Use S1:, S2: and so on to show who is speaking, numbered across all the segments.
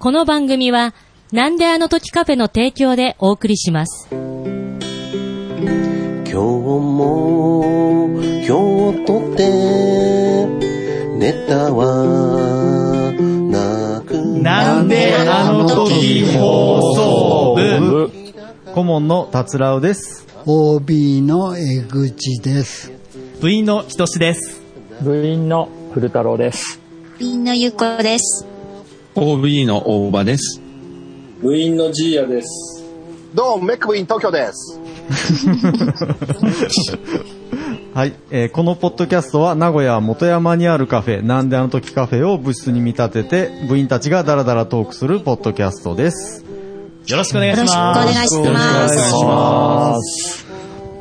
S1: この番組は、なんであの時カフェの提供でお送りします。
S2: 今日も今日とってネタはなく
S3: なんであの時放送部
S4: 顧問の達郎です。
S5: OB の江口です。
S3: 部員のひとしです。
S6: 部員の古太郎です。
S7: みんなゆっこです。
S8: OB の大場です。
S9: 部員のジーヤです。
S10: どうも、メック部員東京です。
S4: はい、えーこのポッドキャストは名古屋元山にあるカフェ、なんであの時カフェを部室に見立てて、部員たちがダラダラトークするポッドキャストです。
S3: よろしくお願いし
S7: よろしくお
S3: ます。
S7: 願いします。
S4: ます。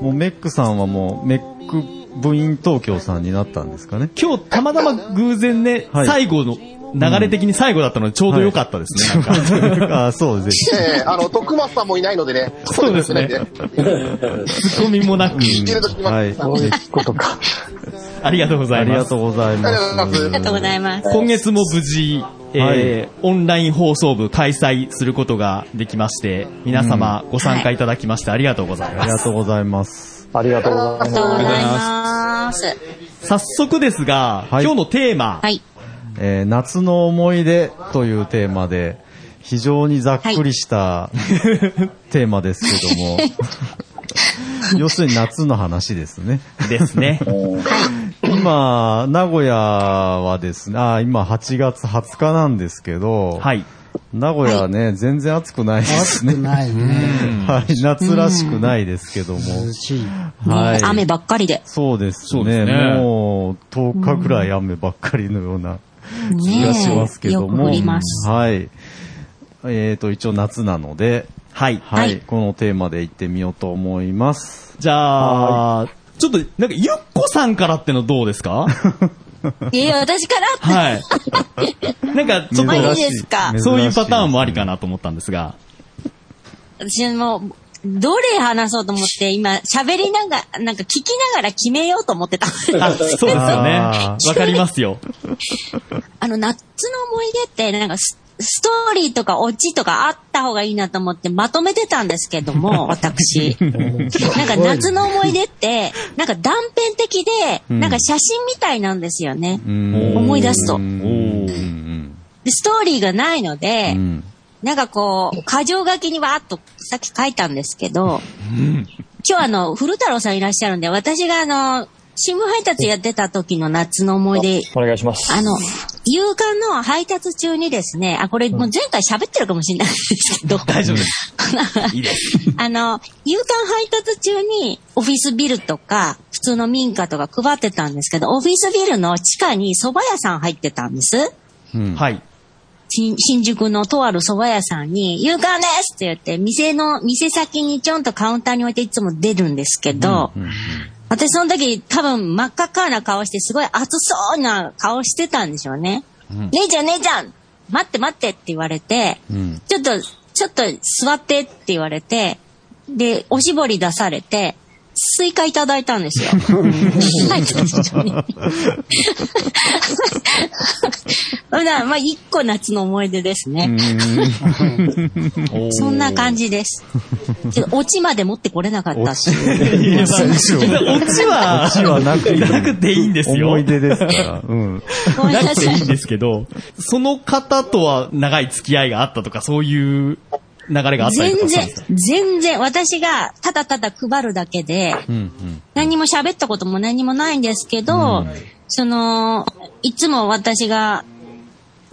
S4: もうメックさんはもう、メック部員東京さんになったんですかね。
S3: 今日たまたま偶然ね、
S4: はい
S3: 最後の、流れ的に最後だったのでちょうど良かったですね。
S4: あそうですね。
S10: ええあの、徳松さんもいないのでね。
S3: そうですね
S10: そう
S3: ツッコミもなく。
S4: はい。
S6: そういうことか。
S3: ありがとうございます
S4: ありがと。うございま
S10: す
S7: ありがとうございます。
S3: 今月も無事、えーオンライン放送部開催することができまして、皆様ご参加いただきましてありがとうござい
S4: す。ありが
S3: ます。
S4: とうございます。
S6: ありがとうございます
S7: ありが。とうございます。
S3: 早速ですが、
S4: はい
S3: 今日のテーマ、
S7: はい。
S4: えー夏の思い出というテーマで、非常にざっくりした、テーマですけども、要するに夏の話ですね。
S3: ですね。
S4: 今、名古屋はですね、あー今8月20日なんですけど、
S3: はい。
S4: 名古屋はね、全然暑くないですね。
S5: 暑くないね。
S4: はい、夏らしくないですけども。
S5: 涼しい。
S4: はい。
S7: 雨ばっかりで。
S4: そうです
S3: そうです
S4: ね。
S3: ね
S4: もう、10日ぐらい雨ばっかりのような気がしますけども。
S7: ねえよく降ります。
S4: はい。えっ、と、一応夏なので、
S3: はい。
S4: はい、
S7: はい
S4: このテーマで行ってみようと思います。
S3: じゃあ、ちょっと、なんか、ゆっこさんからってのどうですか？
S7: い や、私から？
S3: はい。なんか、ちょっと、
S7: ですか？
S4: 珍し
S3: そういうパターンもありかなと思ったんですが。
S7: 私も、どれ話そうと思って、今、喋りながら、なんか聞きながら決めようと思ってた。
S3: あ、そうですよね。
S4: あ
S3: わかりますよ。
S7: あの、夏の思い出って、なんかス、ストーリーとかオチとかあった方がいいなと思ってまとめてたんですけども、私。なんか夏の思い出って、なんか断片的で、
S4: ん
S7: なんか写真みたいなんですよね。
S4: うん
S7: 思い出すと
S4: うんうん
S7: でストーリーがないので、
S4: うん
S7: なんかこう、箇条書きにわーっとさっき書いたんですけど、今日あの、古太郎さんいらっしゃるんで、私があの、新聞配達やってた時の夏の思い出、
S6: お願いします。
S7: あの、夕刊の配達中にですね、あ、これもう前回喋ってるかもしれないんですけど、
S3: 大丈夫です。いいです。
S7: あの、夕刊配達中にオフィスビルとか、普通の民家とか配ってたんですけど、オフィスビルの地下に蕎麦屋さん入ってたんです。
S4: うん
S3: はい。
S7: 新、新宿のとある蕎麦屋さんに、夕刊ですって言って、店の、店先にちょんとカウンターに置いていつも出るんですけど、私その時多分真っ赤っかな顔してすごい熱そうな顔してたんでしょうね。姉ちゃん姉ちゃん待って待ってって言われて、
S4: うん。
S7: ちょっと、ちょっと座ってって言われて、で、おしぼり出されて、スイカいただいたんですよ。はい、一緒に。まあ、一個夏の思い出ですね。そんな感じです。ちょっとオチまで持ってこれなかったし。
S3: いや、まあ、オチは、
S4: オチはなくていい
S3: なくていいんですよ。
S4: 思い出ですから。うん。
S3: なくていいんですけど、その方とは長い付き合いがあったとか、そういう流れがあったりと
S7: 全然
S3: かしたんですか、
S7: 全然、私がただただ配るだけで、
S4: うんうん
S7: 何も喋ったことも何もないんですけど、その、いつも私が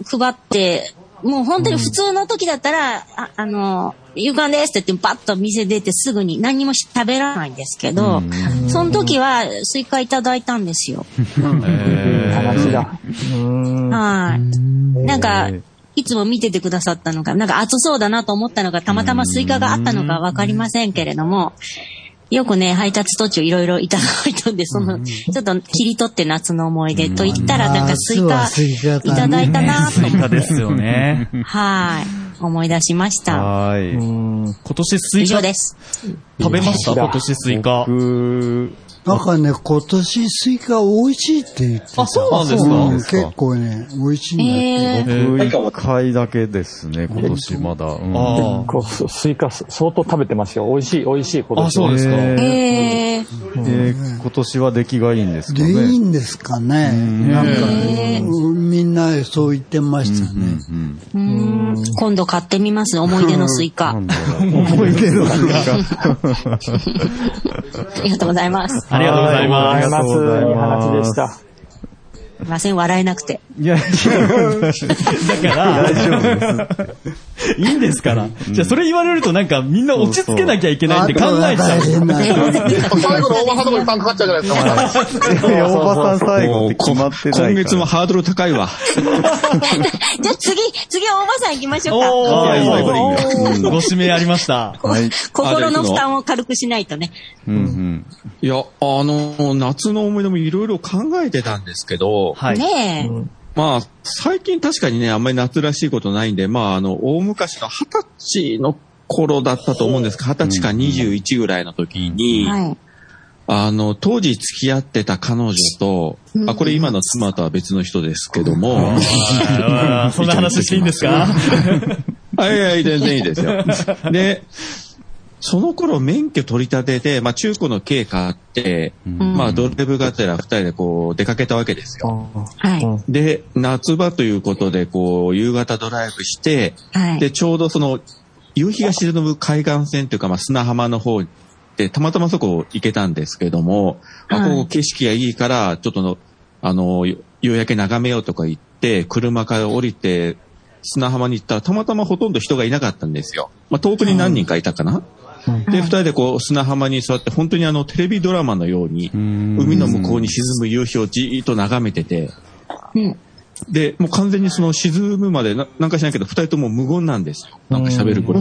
S7: 配って、もう本当に普通の時だったら、ああの、夕刊ですって言ってパッと店出てすぐに何も食べらないんですけど、その時はスイカいただいたんですよ。
S6: 話だ。
S7: はい。なんか、いつも見ててくださったのか、なんか暑そうだなと思ったのか、たまたまスイカがあったのかわかりませんけれども、よくね、配達途中いろいろいただいたんで、その、ちょっと切り取って夏の思い出と言ったら、なんかスイカいただいたなと
S3: スイ
S7: 思って。
S3: カですよね。
S7: はい。思い出しました。
S4: はーい。
S3: 今年スイカ
S7: 以上です。
S3: 食べました？今年スイカ。
S4: 僕、
S5: なんかね、今年スイカ美味しいって言ってた。
S3: あそうなんですか？
S5: うん結構ね、美味しいんだって。
S7: え
S4: 僕一回だけですね、今年まだ。うん
S3: あ
S6: こうススイカ相当食べてますよ。美味しい、美味しい、今
S3: あ。
S6: 年
S3: あ、そうですか。
S7: えー、
S4: えー今年は出来がいいんですか
S5: で、いい
S4: ね。
S5: んですかね。なんか、うんみんなそう言ってましたね。
S4: うん
S7: うーん今度買ってみます、思い出のスイカ。
S4: 思い出のスイカ。
S7: ありがとうございます。
S3: ありがとうございます。
S6: ありがとうございます。いい話でした。
S7: ません、笑えなくて。
S4: いや、
S3: だから。いいんですから。じゃあそれ言われるとなんかみんな落ち着けなきゃいけないって考えちゃう。
S10: 最後の大場さんのとこに負担かかっちゃうじゃないですか、また。
S4: いやおばさん最後って決まってないから。
S8: 今月もハードル高いわ。
S7: じゃあ次、次は大場さん行きましょうか。
S3: お
S8: いやいいよこれいいよ
S3: ーご指名ありました。
S4: はい。
S7: 心の負担を軽くしないとね。
S4: うんうん。
S8: いや、あの、夏の思い出もいろいろ考えてたんですけど、
S3: はい。
S7: ねえ。
S8: まあ、最近確かにね、あんまり夏らしいことないんで、まあ、あの、大昔の二十歳の頃だったと思うんですが、二十歳か21ぐらいの時に、
S7: はい。
S8: あの、当時付き合ってた彼女と、あ、これ今の妻とは別の人ですけども、
S3: そんな話していいんですか？
S8: は いはい、全然いいですよ。で、その頃免許取り立てて、まあ中古の軽買って、まあドライブがてら二人でこう出かけたわけですよ。
S7: はい。
S8: で、夏場ということで、こう、夕方ドライブして、
S7: はい。
S8: で、ちょうどその、夕日が沈む海岸線というか、まあ砂浜の方で、たまたまそこ行けたんですけども、あ、
S7: はい
S8: ここ景色がいいから、ちょっとの、あの、夕焼け眺めようとか言って、車から降りて、砂浜に行ったら、たまたまほとんど人がいなかったんですよ。まあ遠くに何人かいたかな。で、二人でこう砂浜に座って、本当にあのテレビドラマのように、海の向こうに沈む夕日をじーっと眺めてて、
S7: うん。
S8: で、もう完全にその沈むまでな、なんかしないけど、二人とも無言なんです。よ。なんか喋ること。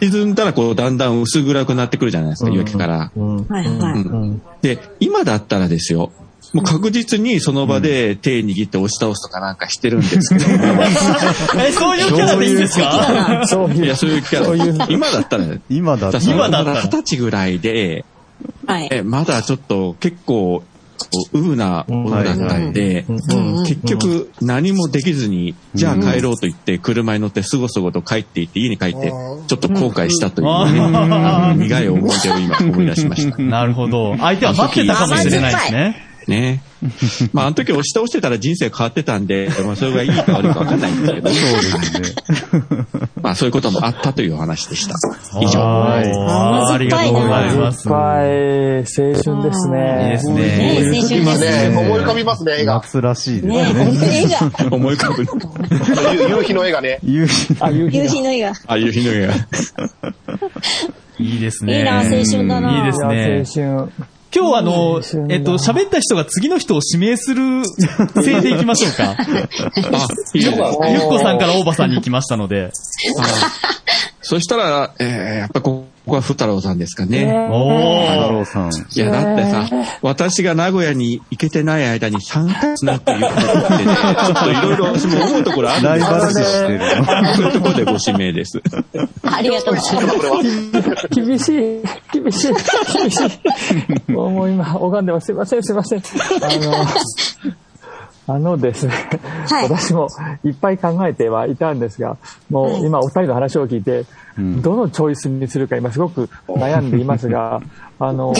S8: で、沈んだらこう、だんだん薄暗くなってくるじゃないですか、夕焼けから。
S7: はいはい。
S8: うん。で、今だったらですよ、もう確実にその場で手握って押し倒すとかなんかしてるんですけど、
S3: え、そういうキャラでいいんですか？
S6: そういう
S8: いや、そういうキャラ、今だったら、
S4: 今だったら。
S3: 今だったら。
S8: 二十歳ぐらいで、
S7: はい。
S8: え、まだちょっと結構、ウーな女だったんで、結局何もできずに、じゃあ帰ろうと言って車に乗ってすごすごと帰っていって家に帰って、ちょっと後悔したというね、苦い思い出を今思い出しました。
S3: なるほど。相手は待ってたかもしれないですね。
S8: ね。まあ、あの時押し倒してたら人生変わってたんで、まあ、それがいいか悪いか分かんないんですけど、
S4: そうですね。
S8: まあ、そういうこともあったというお話でした。以上。
S3: はい。あーありがとうございます。
S6: いっぱい青春ですね。
S3: いいです
S7: ね
S3: ね。
S7: 青春
S10: 今
S7: です
S10: ね、思い浮かびますね、絵が。
S4: 夏らしいです
S7: ねえ、
S4: ね。
S7: 本当に絵が。
S8: 思い浮かぶ。
S10: 夕夕日の絵がね。
S4: 夕日
S6: あ、夕日
S7: の絵が。
S8: ああいう日の絵が。
S3: いいですね。
S7: いいな、青春だな。
S3: いいですね
S6: 青春。
S3: 今日はあのえっと、喋った人が次の人を指名するせいでいきましょうか。ゆっこさんから大場さんに行きましたので。
S8: そしたら、えー、やっぱここはふたろうさんですかね。
S3: おー。
S4: 太郎さん。
S8: いや、だってさ、私が名古屋に行けてない間に3ヶ月なっていうことってね、ちょっといろいろ私も思うところあるんです
S4: ライバル視してるの。
S8: そういうところでご指名です。
S7: ありがとうございます。
S6: 厳しい、厳しい、厳しい。も うもう今、拝んでます。すいません、すいません。あの、あのですね、
S7: はい
S6: 私もいっぱい考えてはいたんですが、もう今お二人の話を聞いて、どのチョイスにするか今すごく悩んでいますが、あの、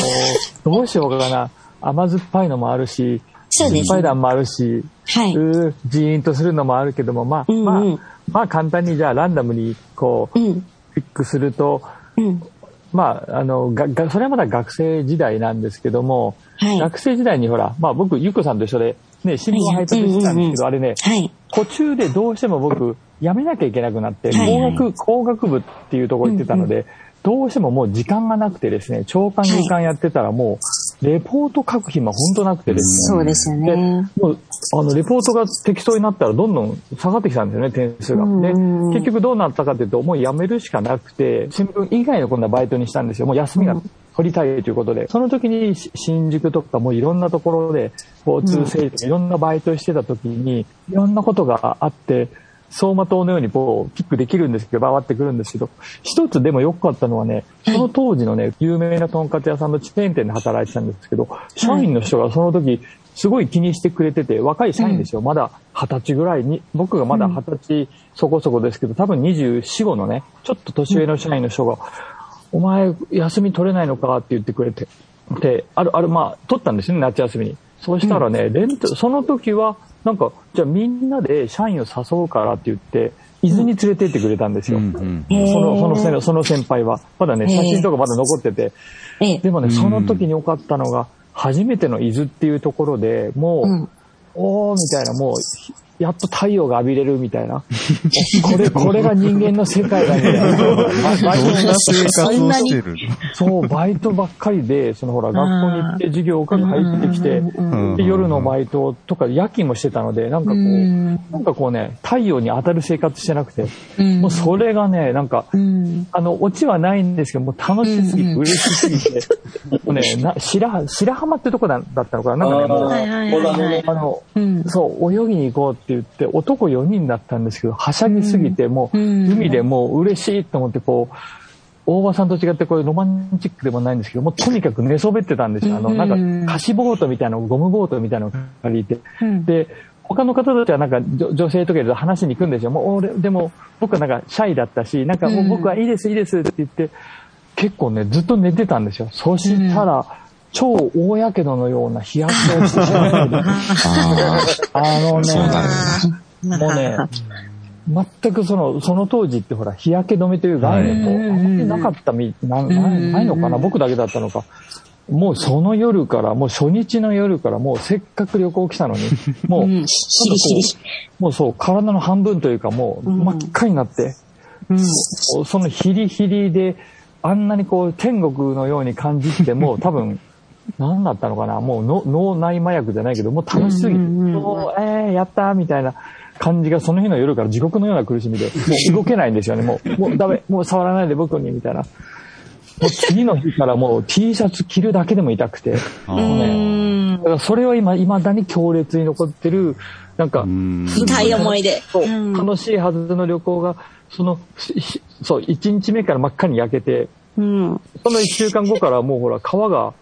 S6: どうしようかな。甘酸っぱいのもあるし、
S7: そうです
S6: 失敗談もあるし、
S7: はい
S6: ジーンとするのもあるけども、まあ、
S7: うんうん
S6: まあ、まあ簡単にじゃあランダムにこう、
S7: うん。
S6: ピックすると、
S7: うん。
S6: まあ、あの、が、が、それはまだ学生時代なんですけども、
S7: はい。
S6: 学生時代にほら、まあ僕、ゆっこさんと一緒で、ね、新聞を配達してたんですけど、あれね、
S7: はい。
S6: 途中でどうしても僕、辞めなきゃいけなくなって、
S7: はい。
S6: 工学、工学部っていうところ行ってたので、どうしてももう時間がなくてですね、長官時間やってたらもう、レポート書く暇本当なくてですね。
S7: そうですよ
S6: で
S7: ね。
S6: もう、あの、レポートが適当になったらどんどん下がってきたんですよね、点数が。で、結局どうなったかというと、もう辞めるしかなくて、新聞以外の今度はバイトにしたんですよ。もう休みが取りたいということで。その時にし新宿とかもういろんなところで、交通整理とかいろんなバイトしてた時に、いろんなことがあって、走馬灯のようにこう、キックできるんですけど、回ってくるんですけど、一つでも良かったのはね、その当時のね、有名なとんかつ屋さんのチェーン店で働いてたんですけど、社員の人がその時、すごい気にしてくれてて、若い社員ですよ。まだ二十歳ぐらいに、僕がまだ二十歳そこそこですけど、多分24、5のね、ちょっと年上の社員の人が、お前、休み取れないのかって言ってくれて、で、ある、ある、まあ、取ったんですよね、夏休みに。そうしたらね、レント、その時は、なんか、じゃあみんなで社員を誘うからって言って、伊豆に連れて行ってくれたんですよ。その、その先、その先輩は。まだね、写真とかまだ残ってて。でもね、その時に良かったのが、初めての伊豆っていうところで、もう、おーみたいな、もう、やっと太陽が浴びれるみたいな。これ、これが人間の世界だみたいな。バイト
S4: どんな生活をしてる
S6: そう、バイトばっかりで、そのほら、学校に行って授業が入ってきて、で夜のバイトとか夜勤もしてたので、なんかこう、なんかこうね、太陽に当たる生活してなくて、もうそれがね、なんか、あの、オチはないんですけど、もう楽しすぎて、嬉しすぎて、もうね、な白羽、白浜ってとこだだったのかな。なんかね、もう、あの、そう、泳ぎに行こう言って、男4人だったんですけど、はしゃぎすぎて、もう、海でもう嬉しいと思って、こう、大場さんと違ってこういうロマンチックでもないんですけど、もうとにかく寝そべってたんですよ。あの、なんか、貸しボートみたいなの、ゴムボートみたいなのを借りて。で、他の方たちはなんか女女性とかで話しに行くんですよ。もう俺、でも僕はなんかシャイだったし、なんかもう僕はいいです、いいですって言って、結構ね、ずっと寝てたんですよ。そしたら、超大やけどのような日焼けをしてしまって、あのね、もうね、全くその、その当時ってほら、日焼け止めという概念もあんまりなかったみ、ななないのかな？僕だけだったのか。もうその夜から、もう初日の夜から、もうせっかく旅行来たのに、もう、もうそう、体の半分というかもう真っ赤になって、そのヒリヒリで、あんなにこう天国のように感じても、多分、何だったのかな？もうの脳内麻薬じゃないけど、もう楽しすぎて、もうえー、やったーみたいな感じがその日の夜から地獄のような苦しみで、もう動けないんですよね。もう、もうダメ、もう触らないで僕に、みたいな。もう次の日からもう T シャツ着るだけでも痛くて、ね、だからそれは今、未だに強烈に残ってる、なんか、
S7: 痛い思い出。
S6: 楽しいはずの旅行が、その、しそう、1日目から真っ赤に焼けて、
S7: うん。
S6: その1週間後からもうほら、皮が、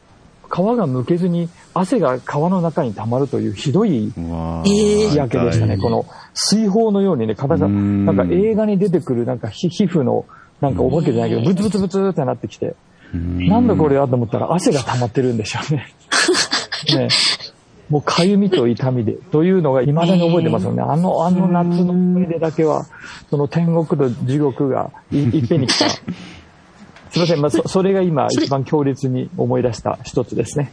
S6: 皮が剥けずに汗が皮の中に溜まるというひどい日焼けでしたね。この水泡のようにね、体が、なんか映画に出てくるなんか皮皮膚の、なんかお化けじゃないけど、ブツブツブツってなってきて、なんだこれだと思ったら汗が溜まってるんでしょうね。ねもうかゆみと痛みで、というのが未だに覚えてますよね。あの、あの夏の思い出だけは、その天国と地獄がいいっぺんに来た。すいません、まあ、そそれが今一番強烈に思い出した一つですね。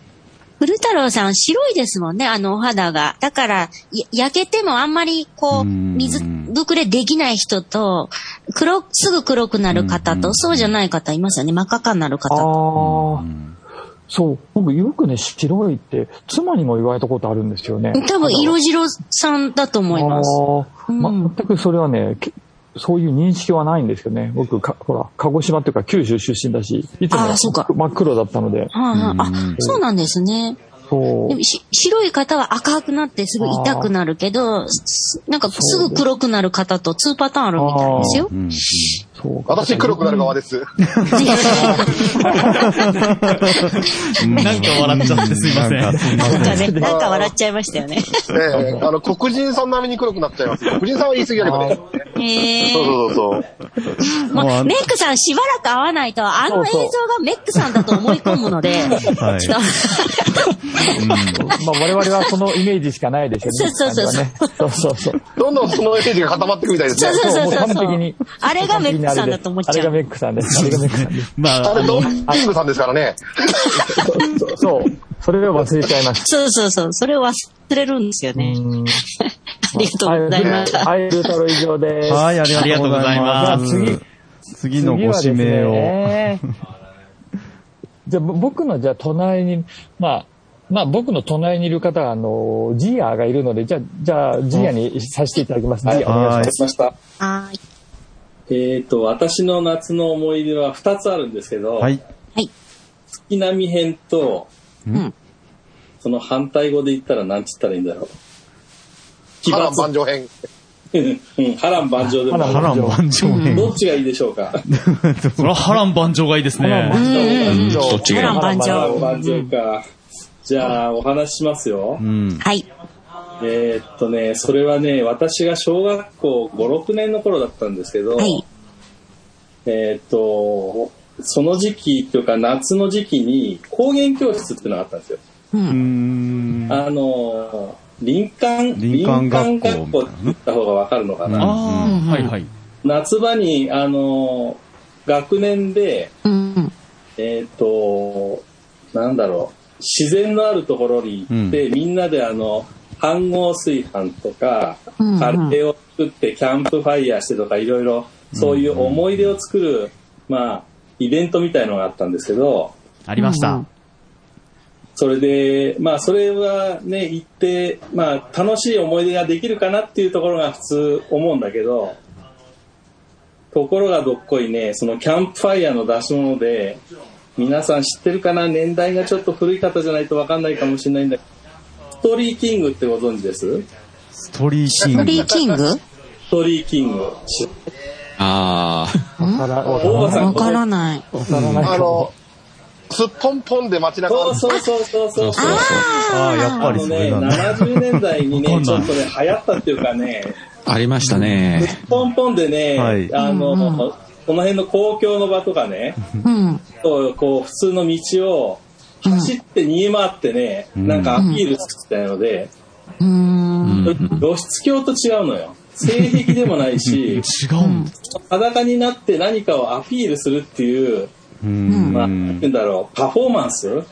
S7: 古太郎さん白いですもんね、あのお肌が。だから、や焼けてもあんまりこう、水ぶくれできない人と、黒、すぐ黒くなる方と、そうじゃない方いますよね。真っ赤っかになる方と。
S6: ああ、そう。僕よくね、白いって、妻にも言われたことあるんですよね。
S7: 多分、色白さんだと思います。
S6: あー全くそれはね、けそういう認識はないんですよね。僕、かほら、鹿児島っていうか九州出身だし、いつも真っ黒だったので。
S7: はいはいあ、そうなんですね。
S6: そう
S7: でもし白い方は赤くなってすぐ痛くなるけど、すなんかすぐ黒くなる方と2パターンあるみたいですよ。
S6: そう
S10: 私黒くなる側です。
S3: なんか笑っちゃってすいません。
S7: なんかね、なんか笑っちゃいましたよね。
S10: ええあの、黒人さん並みに黒くなっちゃいます。黒人さんは言い過ぎだけどね。
S7: へ
S10: そうそうそう
S7: もうメックさんしばらく会わないと、あの映像がメックさんだと思い込むので、
S6: はい
S7: ちょっ
S6: まあ我々はそのイメージしかないでしょうね。
S7: そうそうそう
S6: ね。そうそうそう。
S10: どんどんそのイメージが固まっていくみたいですね。
S7: そうそうそう
S6: もう。完璧に。
S7: あれがメックさんだと思っちゃう。
S6: あれがメックさんです。あれがメックさんです。
S3: ま
S10: あれ、ドンキングさんですからね。
S6: そう。それを忘れちゃいました。
S7: そうそうそう、それを忘れるんですよね。ありがとうございました。
S6: はい、ルータロ以上です。
S4: はい、ありがとうござい。ます。
S6: 次。
S4: 次のご指名を。
S6: を。じゃ僕の、じゃあ、隣に、まあ、まあ、僕の隣にいる方は、あの、ジーアがいるので、じゃあ、じゃあ、ジーアにさせていただきます。ジーアお願いします。
S9: しました。
S7: はい。
S9: えっ、と、私の夏の思い出は2つあるんですけど、
S4: はい。
S9: 月並み編と、
S7: ん
S9: その反対語で言ったら何つったらいいんだろう。奇
S10: 波乱
S9: 抜
S10: 万丈編。
S9: うん、波乱万丈でも
S6: 波
S4: 波乱万丈編。
S9: どっちがいいでしょうか？
S3: それは波乱万丈がいいですね。
S8: うんどっちがいい？
S7: 波乱万
S9: 波乱
S7: 丈。
S9: 万丈か。じゃあ、お話ししますよ
S4: う。ん。
S7: はい。
S9: えーっとね、それはね、私が小学校5、6年の頃だったんですけど、
S7: はい。
S9: えーっと、その時期というか夏の時期に工芸教室っていうのがあったんですよ。
S7: う。
S4: うんん。
S9: あの、林間、
S4: 林間学校
S9: って言った方がわかるのかな。
S3: はいはい。
S9: 夏場に、あの、学年で、
S7: うん。
S9: えっ、と、なんだろう、自然のあるところに行って、みんなであの、飯合炊飯とか、
S7: うん
S9: カレーを作ってキャンプファイヤーしてとか、いろいろ、そういう思い出を作る、まあ、イベントみたいのがあったんですけど、
S3: ありました。
S9: それで、まあ、それはね、行って、まあ、楽しい思い出ができるかなっていうところが普通思うんだけど、ところがどっこいね、そのキャンプファイヤーの出し物で、皆さん知ってるかな？年代がちょっと古い方じゃないとわかんないかもしれないんだけど、ストリーキングってご存知です？
S4: ストリーシング。
S7: トリーキング？
S9: ストリーキング。
S8: ああ、
S6: わから
S7: ない。
S6: わからない。
S10: あの、すっぽんぽんで街中
S9: そうそうそうそうそうそう。
S4: ああ、やっぱりそ
S9: あのね、
S4: れなんだ。
S9: 70年代にね、ちょっとね、流行ったっていうかね、
S8: ありましたね。
S9: ポンポンでね、
S4: はい
S9: あの、この辺の公共の場とかね、
S7: うん。
S9: こうこう普通の道を走って逃げ回ってね、
S4: ん
S9: なんかアピールしてたので、
S7: うーん。
S9: 露出狂と違うのよ。性癖でもないし、
S3: 違うんだ。
S9: 裸になって何かをアピールするっていう、
S4: うん。
S9: まあ、なんて言うんだろう、パフォーマンス？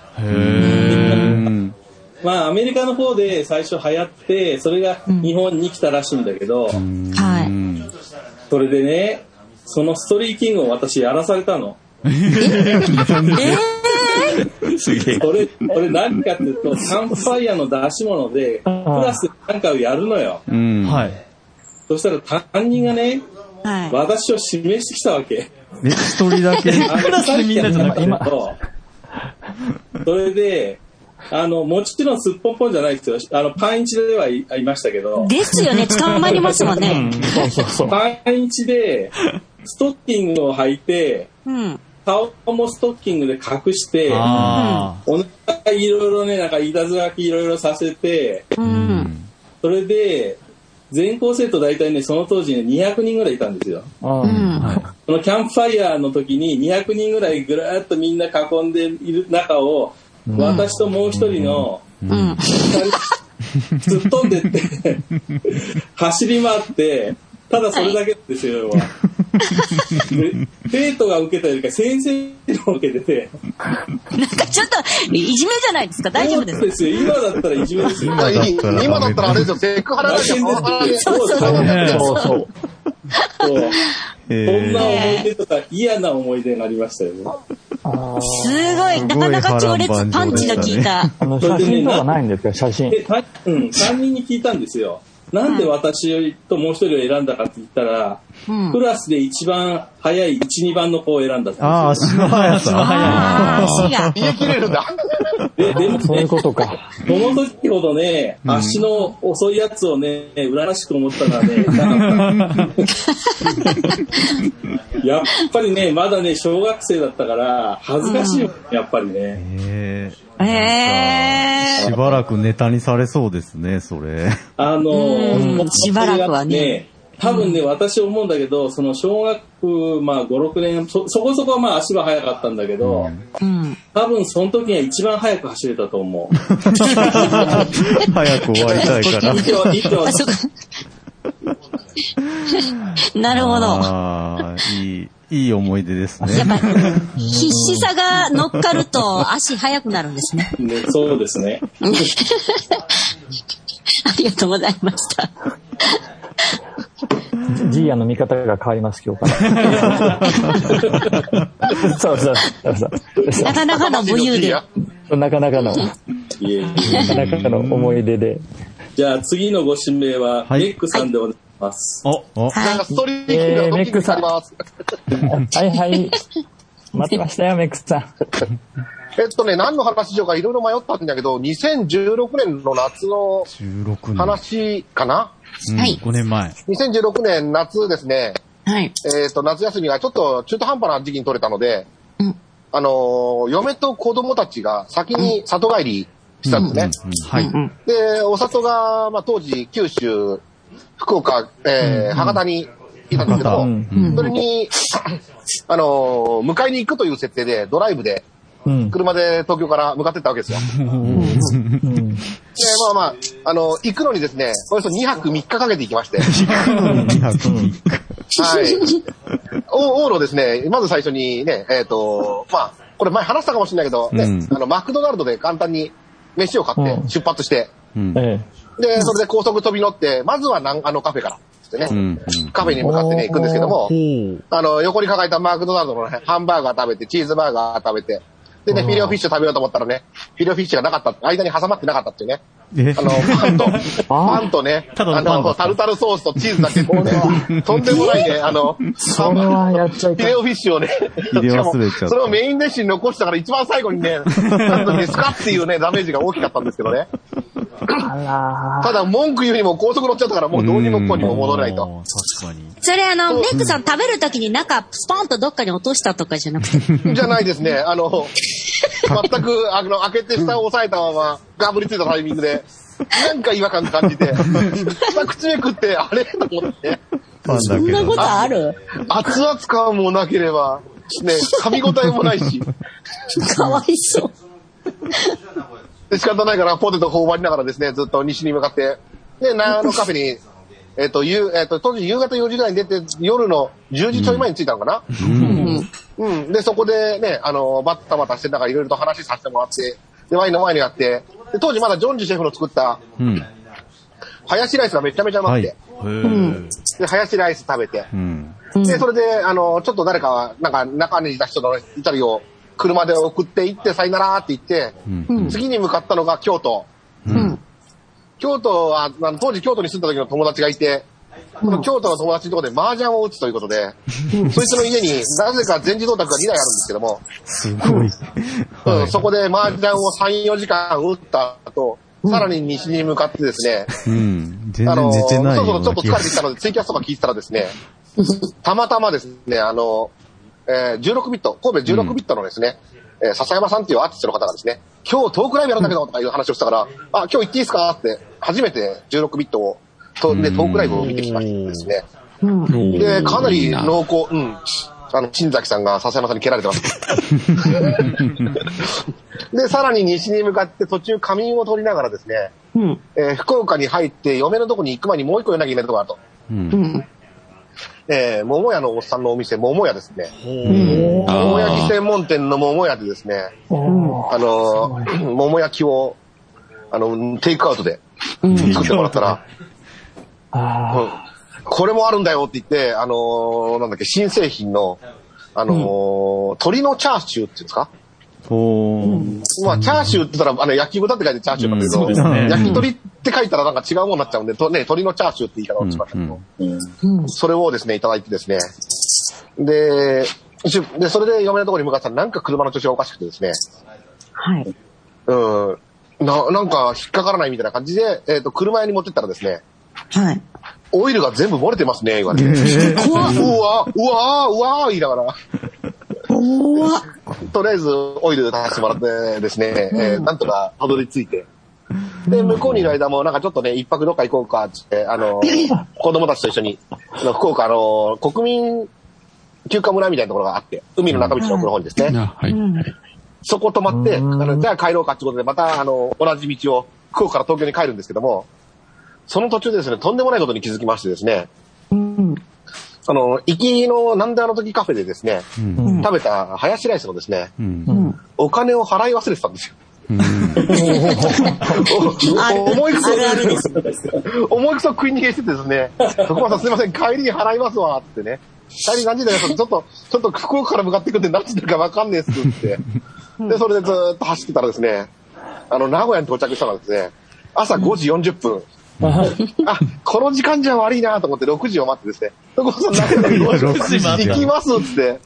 S9: まあ、アメリカの方で最初流行って、それが日本に来たらしいんだけど、
S7: はい。
S9: それでね、そのストリーキングを私やらされたの。
S8: すげえ。
S9: これ、これ何かっていうと、キャンプファイヤーの出し物で、クラスでなんかをやるのよ。
S4: うん。
S3: はい。
S9: そしたら担任がね、
S7: はい。
S9: 私を指名してきたわけ。
S4: え、一人だけ。
S9: クラスでみんなじゃなくて
S6: 今
S9: それで、あの、もちろんすっぽんぽんじゃないですよ。あの、パンイチではいいましたけど、
S7: ですよね。捕まりますもんね。
S6: そうそうそう。
S9: パンイチで、ストッキングを履いて、
S7: うん。
S9: 顔もストッキングで隠して、
S3: あ
S9: お腹いろいろね、なんかいたずらきいろいろさせて、
S7: うん。
S9: それで、全校生徒大体ね、その当時ね、200人ぐらいいたんですよ。
S6: うん
S7: うん。
S9: そのキャンプファイヤーの時に200人ぐらいぐらーっとみんな囲んでいる中を、私ともう一人の
S7: うん。
S9: 突っ飛んでって、走り回って、ただそれだけですよ、要は。で生徒が受けたよりか先生が受けてて、
S7: なんかちょっと、いじめじゃないですか？大丈夫ですか？
S9: そうですよ。今だったらいじめですよ。
S10: 今今だったらあれですよ、セクハラだよ。パワハラで
S9: そうそう
S6: そうそう。
S9: そう。
S4: え
S9: そんな
S4: ー
S9: 思い出とか嫌な思い出がありましたよね。
S7: すごい。なかなか強烈パンチが効いた。
S6: あの、写真とかないんですか？写真。
S9: で、たうん、3人に聞いたんですよ。なんで私ともう一人を選んだかって言ったら、
S7: うん
S9: クラスで一番早い1、2番の子を選んだって
S4: あ あ、足の速さ。
S7: 足が。
S10: 言い切れるんだ。
S9: ででもね
S6: そういう、ことか。
S9: その時ほどね、足の遅いやつをね、羨ましく思ったのはね、なかったやっぱりね、まだね、小学生だったから、恥ずかしいもん、やっぱりね。
S4: え
S7: え
S4: ーし
S7: え。
S4: ばらくネタにされそうですね、それ。
S9: あの
S7: しばらくはね
S9: 多分ね、私思うんだけど、その小学、まあ5、6年、そ、そこそこはまあ足は速かったんだけど、
S7: うん。
S9: 多分その時が一番速く走れたと思う。
S4: 早く終わりたいから。
S7: なるほど。
S4: ああ、いい、いい思い出ですね。
S7: やっぱ、必死さが乗っかると 足速くなるんですね。
S9: ね、そうですね。
S7: ありがとうございました。
S6: ジーヤの見方が変わります、今日から。そうそうそうそう。
S7: なかなかの武勇で。
S6: なかなかの、なかなかの思い出で。
S9: じゃあ次のご指名は、
S4: はい
S9: メックさんでお願いします。
S3: お、
S4: お、
S10: なんかストリーキングのドッキリになります。
S6: はいはい。待ってましたよ、メックスさん。
S10: えっとね、何の話しようかいろいろ迷ったんだけど、2016年の夏の
S4: 16年。
S10: 話かな？
S4: うん
S7: はい
S3: 5年前。
S10: ?2016 年夏ですね、
S7: はい。
S10: えっと、夏休みがちょっと中途半端な時期に取れたので、
S7: うん
S10: あのー嫁と子供たちが先に里帰りしたんですね。
S3: はい。
S7: うん
S10: で、お里が、まあ、当時、九州、福岡、えー博多にいたんですけども、
S6: うん。
S10: それに、あのー迎えに行くという設定で、ドライブで、
S6: うん。
S10: 車で東京から向かってったわけですよ。
S6: うん。
S10: で、まあまあ、あの、行くのにですね、およそ2泊3日かけて行きまして、はい。お往路ですね、まず最初にね、えっ、と、まあ、これ前話したかもしれないけど、ね、
S4: うん。
S10: あの、マクドナルドで簡単に飯を買って
S6: うん。
S10: 出発して、
S4: うん
S6: え
S10: で、それで高速飛び乗って、まずはなんあのカフェから、つってね、
S4: うん
S10: カフェに向かってね、行くんですけども。あの、横に抱えたマクドナルドのねハンバーガー食べて、チーズバーガー食べて、でね、フィレオフィッシュ食べようと思ったらね、フィレオフィッシュがなかった、間に挟まってなかったっていうね。
S4: え？
S10: あの、パンと、パンとね、
S3: ただの
S10: あの、タルタルソースとチーズだけってね、とんでもないね、あの、
S6: それはやっちゃいかん
S10: フィレオフィッシュをね、
S4: 入れ忘れちゃった
S10: しかもそれをメインディッシュに残したから一番最後にね、なんとですかっていうね、ダメージが大きかったんですけどね。
S6: あ
S10: ただ文句言うにも高速乗っちゃったからもうどうにもこうにも戻れないと。
S3: 確かに。
S7: それあの、メイクさん食べるときに中、スポンとどっかに落としたとかじゃなくて。
S10: じゃないですね。あの、全く、あの、開けて下を押さえたまま、ガブりついたタイミングで、なんか違和感感じて、下口目食って、あれ？と思って、
S4: パンだけど。
S7: とある？
S10: 熱々感もなければ、ね、噛み応えもないし、
S7: かわいそう。
S10: で仕方ないからポテト頬張りながらですね、ずっと西に向かって、で、長野カフェに、えっ、と、夕、えっ、と、当時夕方4時ぐらいに出て、夜の10時ちょい前に着いたのかな、
S4: うん。
S10: うん。で、そこでね、あの、バッタバタして、なんかいろいろと話させてもらって、で、ワインの前にやって、で、当時まだジョンジシェフの作った、
S4: うん。
S10: ハヤシライスがめちゃめちゃうまくて、
S3: へー
S10: で、ハヤシライス食べて、
S4: うん。
S10: で、それで、あの、ちょっと誰かは、なんか中にいた人のイタリを車で送って行って、さよならって言って、
S4: うん。
S10: 次に向かったのが京都。
S4: うん。
S10: 京都は、あの当時京都に住んだ時の友達がいて、その京都の友達のところで麻雀を打つということで、そいつの家になぜか全自動卓が2台あるんですけども、
S4: すごい。
S10: うんそこで麻雀を3、4時間打った後、さらに西に向かってですね、
S4: うん。全
S10: あの、
S4: 然寝てない
S10: そろそろちょっと疲れてきたので、ツイキャスとか聞いてたらですね、たまたまですね、あの、えー16ビット、神戸16ビットのですね、えー笹山さんっていうアーティストの方がですね、今日トークライブやるんだけど、とかいう話をしたから、あ、今日行っていいですかって、初めて16ビットを、とでトークライブを見てきましてですね、で、かなり濃厚、うん。あの、新崎さんが笹山さんに蹴られてます。で、さらに西に向かって途中仮眠を取りながらですね、
S7: うん。
S10: えー福岡に入って嫁のとこに行く前にもう一個寄らなきゃいけないとこがあると。
S4: うん。
S10: えー桃屋のおっさんのお店、桃屋ですね。桃焼き専門店の桃屋でですね、あのー桃焼きを、あの、テイクアウトで作ってもらったら、
S6: あ
S10: うん。これもあるんだよって言って、あのーなんだっけ、新製品の、あのー鶏のチャーシューっていうんですか？まあ、チャーシューって言ったら、あの、焼き豚って書いてチャーシューなんだけど、
S3: うん。そうですね。
S10: 焼き鳥って書いたらなんか違うものになっちゃうんで、とね、鶏のチャーシューって言い方をしましたけど、それをですね、いただいてですね、で、で、それで嫁のところに向かったら、なんか車の調子がおかしくてですね、
S7: はい。
S10: うん、な、なんか引っかからないみたいな感じで、えっ、と、車屋に持ってったらですね、
S7: はい。
S10: オイルが全部漏れてますね、言われて。うわ、うわ、うわ、うわ、言いながら。とりあえずオイル出してもらってですね、えーなんとかたどり着いて。で、向こうにいる間もなんかちょっとね、一泊どっか行こうかってって、あの、子供たちと一緒に、福岡あの、国民休暇村みたいなところがあって、海の中道の奥の方にですね、
S8: はい。
S10: そこ泊まって、あの、じゃあ帰ろうかってことで、またあの、同じ道を福岡から東京に帰るんですけども、その途中でですね、とんでもないことに気づきましてですね、
S7: うん。
S10: あの、行きのなんであの時カフェでですね、
S4: うん。
S10: 食べたハヤシライスのですね、
S4: うん。
S10: お金を払い忘れてたんですよ。
S4: うん。
S7: ある
S10: お思いくそ。思いくそ食い逃げしててですね、徳間さんすいません、帰りに払いますわ、ってね。帰り何時だよ、ちょっと、ちょっと福岡から向かってくんで何時だかわかんねえっすって。で、それでずーっと走ってたらですね、あの、名古屋に到着したのがですね、朝5時40分。あ、この時間じゃ悪いなと思って6時を待ってですね、徳間さん名古屋に
S3: 6時待って
S10: 行きますって。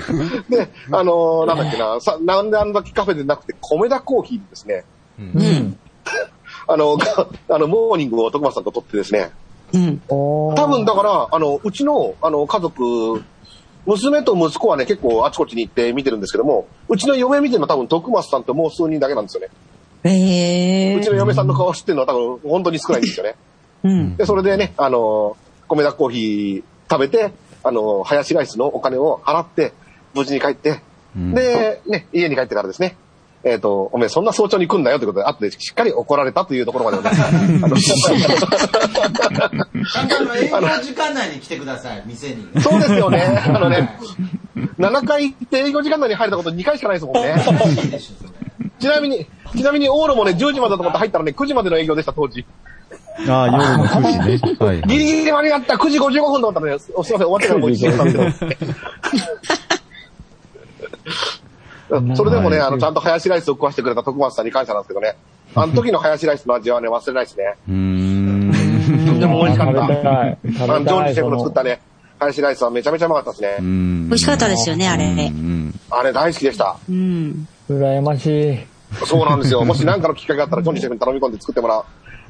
S10: で、あのーなんだっけな、さ、なんであんだけカフェでなくて、米田コーヒーですね。
S7: うん。
S10: あの、があの、モーニングを徳松さんと撮ってですね。
S7: うん。
S10: 多分だから、あの、うちの、あの、家族、娘と息子はね、結構あちこちに行って見てるんですけども、うちの嫁見てるのは多分徳松さんともう数人だけなんですよね。
S7: え
S10: うちの嫁さんの顔知ってるのは多分本当に少ないんですよね。
S7: うん。
S10: で、それでね、あの、米田コーヒー食べて、あの、ハヤシライスのお金を払って、無事に帰って、で、ね、家に帰ってからですね、えっ、と、おめえそんな早朝に来んなよということで、後でしっかり怒られたというところまでをね、あの、
S11: 時間内に来てください、店に。
S10: そうですよね。あのね、7回行って営業時間内に入れたこと2回しかないですもんね。ちなみに、ちなみにオールもね、10時までだと思って入ったらね、9時までの営業でした、当時。
S4: ああ、夜の9時ね。はい。
S10: ギリギリで間に合った、9時55分と思ったらね、おすいません、終わってからもう1時間なんですけど。それでもね、あの、ちゃんとハヤシライスを食わしてくれた徳松さんに感謝なんですけどね。あの時のハヤシライスの味はね、忘れないですね。
S4: うーん。
S10: とても美味しかった。あの、ジョージシェフの作ったね、ハヤシライスはめちゃめちゃうまかったですね。
S7: 美味しかったですよね、あれ。
S10: あれ大好きでした。
S7: うん。
S6: 羨ましい。
S10: そうなんですよ。もし何かのきっかけがあったら、ジョニーシェフに頼み込んで作ってもらう。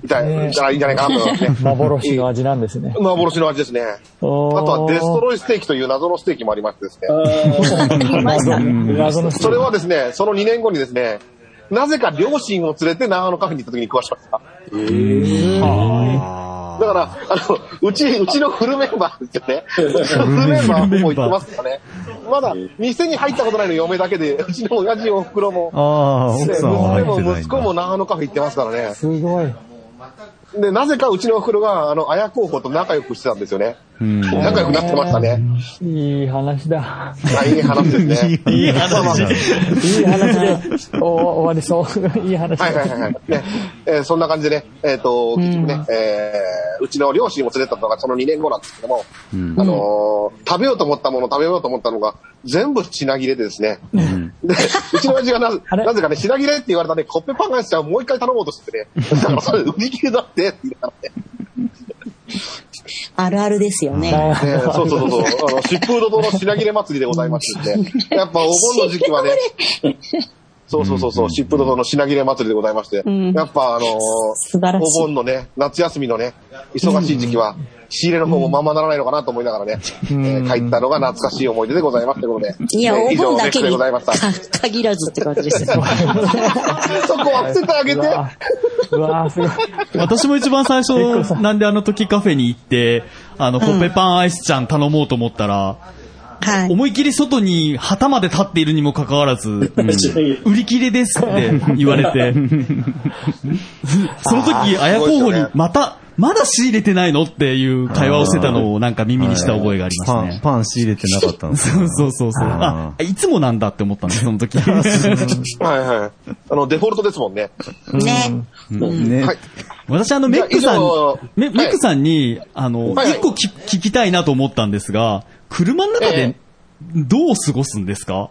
S10: いたい、たらいいんじゃないかなと思いますね。
S6: 幻の味なんですね。
S10: 幻の味ですね。あとはデストロイステーキという謎のステーキもありましてですね。
S6: 謎の
S10: それはですね、その2年後にですね、なぜか両親を連れて長野カフェに行った時に食わしました。だから、あの、うち、うちのフルメンバーですよね。うちのフルメンバーはほぼ行ってますからね。まだ、店に入ったことないの嫁だけで、うちの親父お袋も、
S4: ああ、奥さんは入ってないん
S10: 娘も息子も
S4: だ。
S10: 長野カフェ行ってますからね。
S6: すごい。
S10: で、なぜかうちのおふくろが、あの、綾候補と仲良くしてたんですよね。
S4: うん。
S10: 仲良くなってましたね。
S6: いい話だ。
S10: あいい話ですね。
S3: いい話
S6: いい話で、お終わりそう。いい話
S10: はいはいはいはい。ね、えーそんな感じでね、えっ、と、結局ね、えーうちの両親を連れてったのがその2年後なんですけども、あのー食べようと思ったもの、食べようと思ったのが、全部品切れでですね。で、うちの親父がな、なぜかね、品切れって言われたね、コッペパンアイスちゃんをもう一回頼もうとしてね、だからそれ売り切れだってって言いながらね。
S7: あるあるですよね。
S10: ね そうそうそうそう。あの、疾風怒涛の品切れ祭りでございまして、やっぱお盆の時期はね、そうそうそうそう、疾風怒涛の品切れ祭りでございまして、
S7: ん。
S10: やっぱあのーお盆のね、夏休みのね、忙しい時期は、仕入れの方もままならないのかなと思いながらね、えー帰ったのが懐かしい思い出でございますということで。
S7: いや、お盆だけに
S10: ネックでございました。
S7: か限らずって感じですよ。
S10: そこは捨ててあげて。
S6: うわーすごい。
S3: 私も一番最初、なんであの時カフェに行って、あの、コッペパンアイスちゃん頼もうと思ったら、
S7: はい。
S3: 思いっきり外に旗まで立っているにもかかわらず、売り切れですって言われて、その時、綾候補にまた、まだ仕入れてないのっていう会話をしてたのをなんか耳にした覚えがあります
S4: パン、
S3: ね。
S4: パン仕入れてなかったんです
S3: そうそうそうそう。
S4: あ
S3: あ、いつもなんだって思ったんです、その時。
S10: はいはい。あの、デフォルトですもんね。
S7: ね。
S4: ね。
S10: はい。
S3: 私あの、メックさんメメックさんに、あの、
S10: はいはい
S3: 一個き聞きたいなと思ったんですが、車の中
S10: え
S3: でどう過ごすんですか？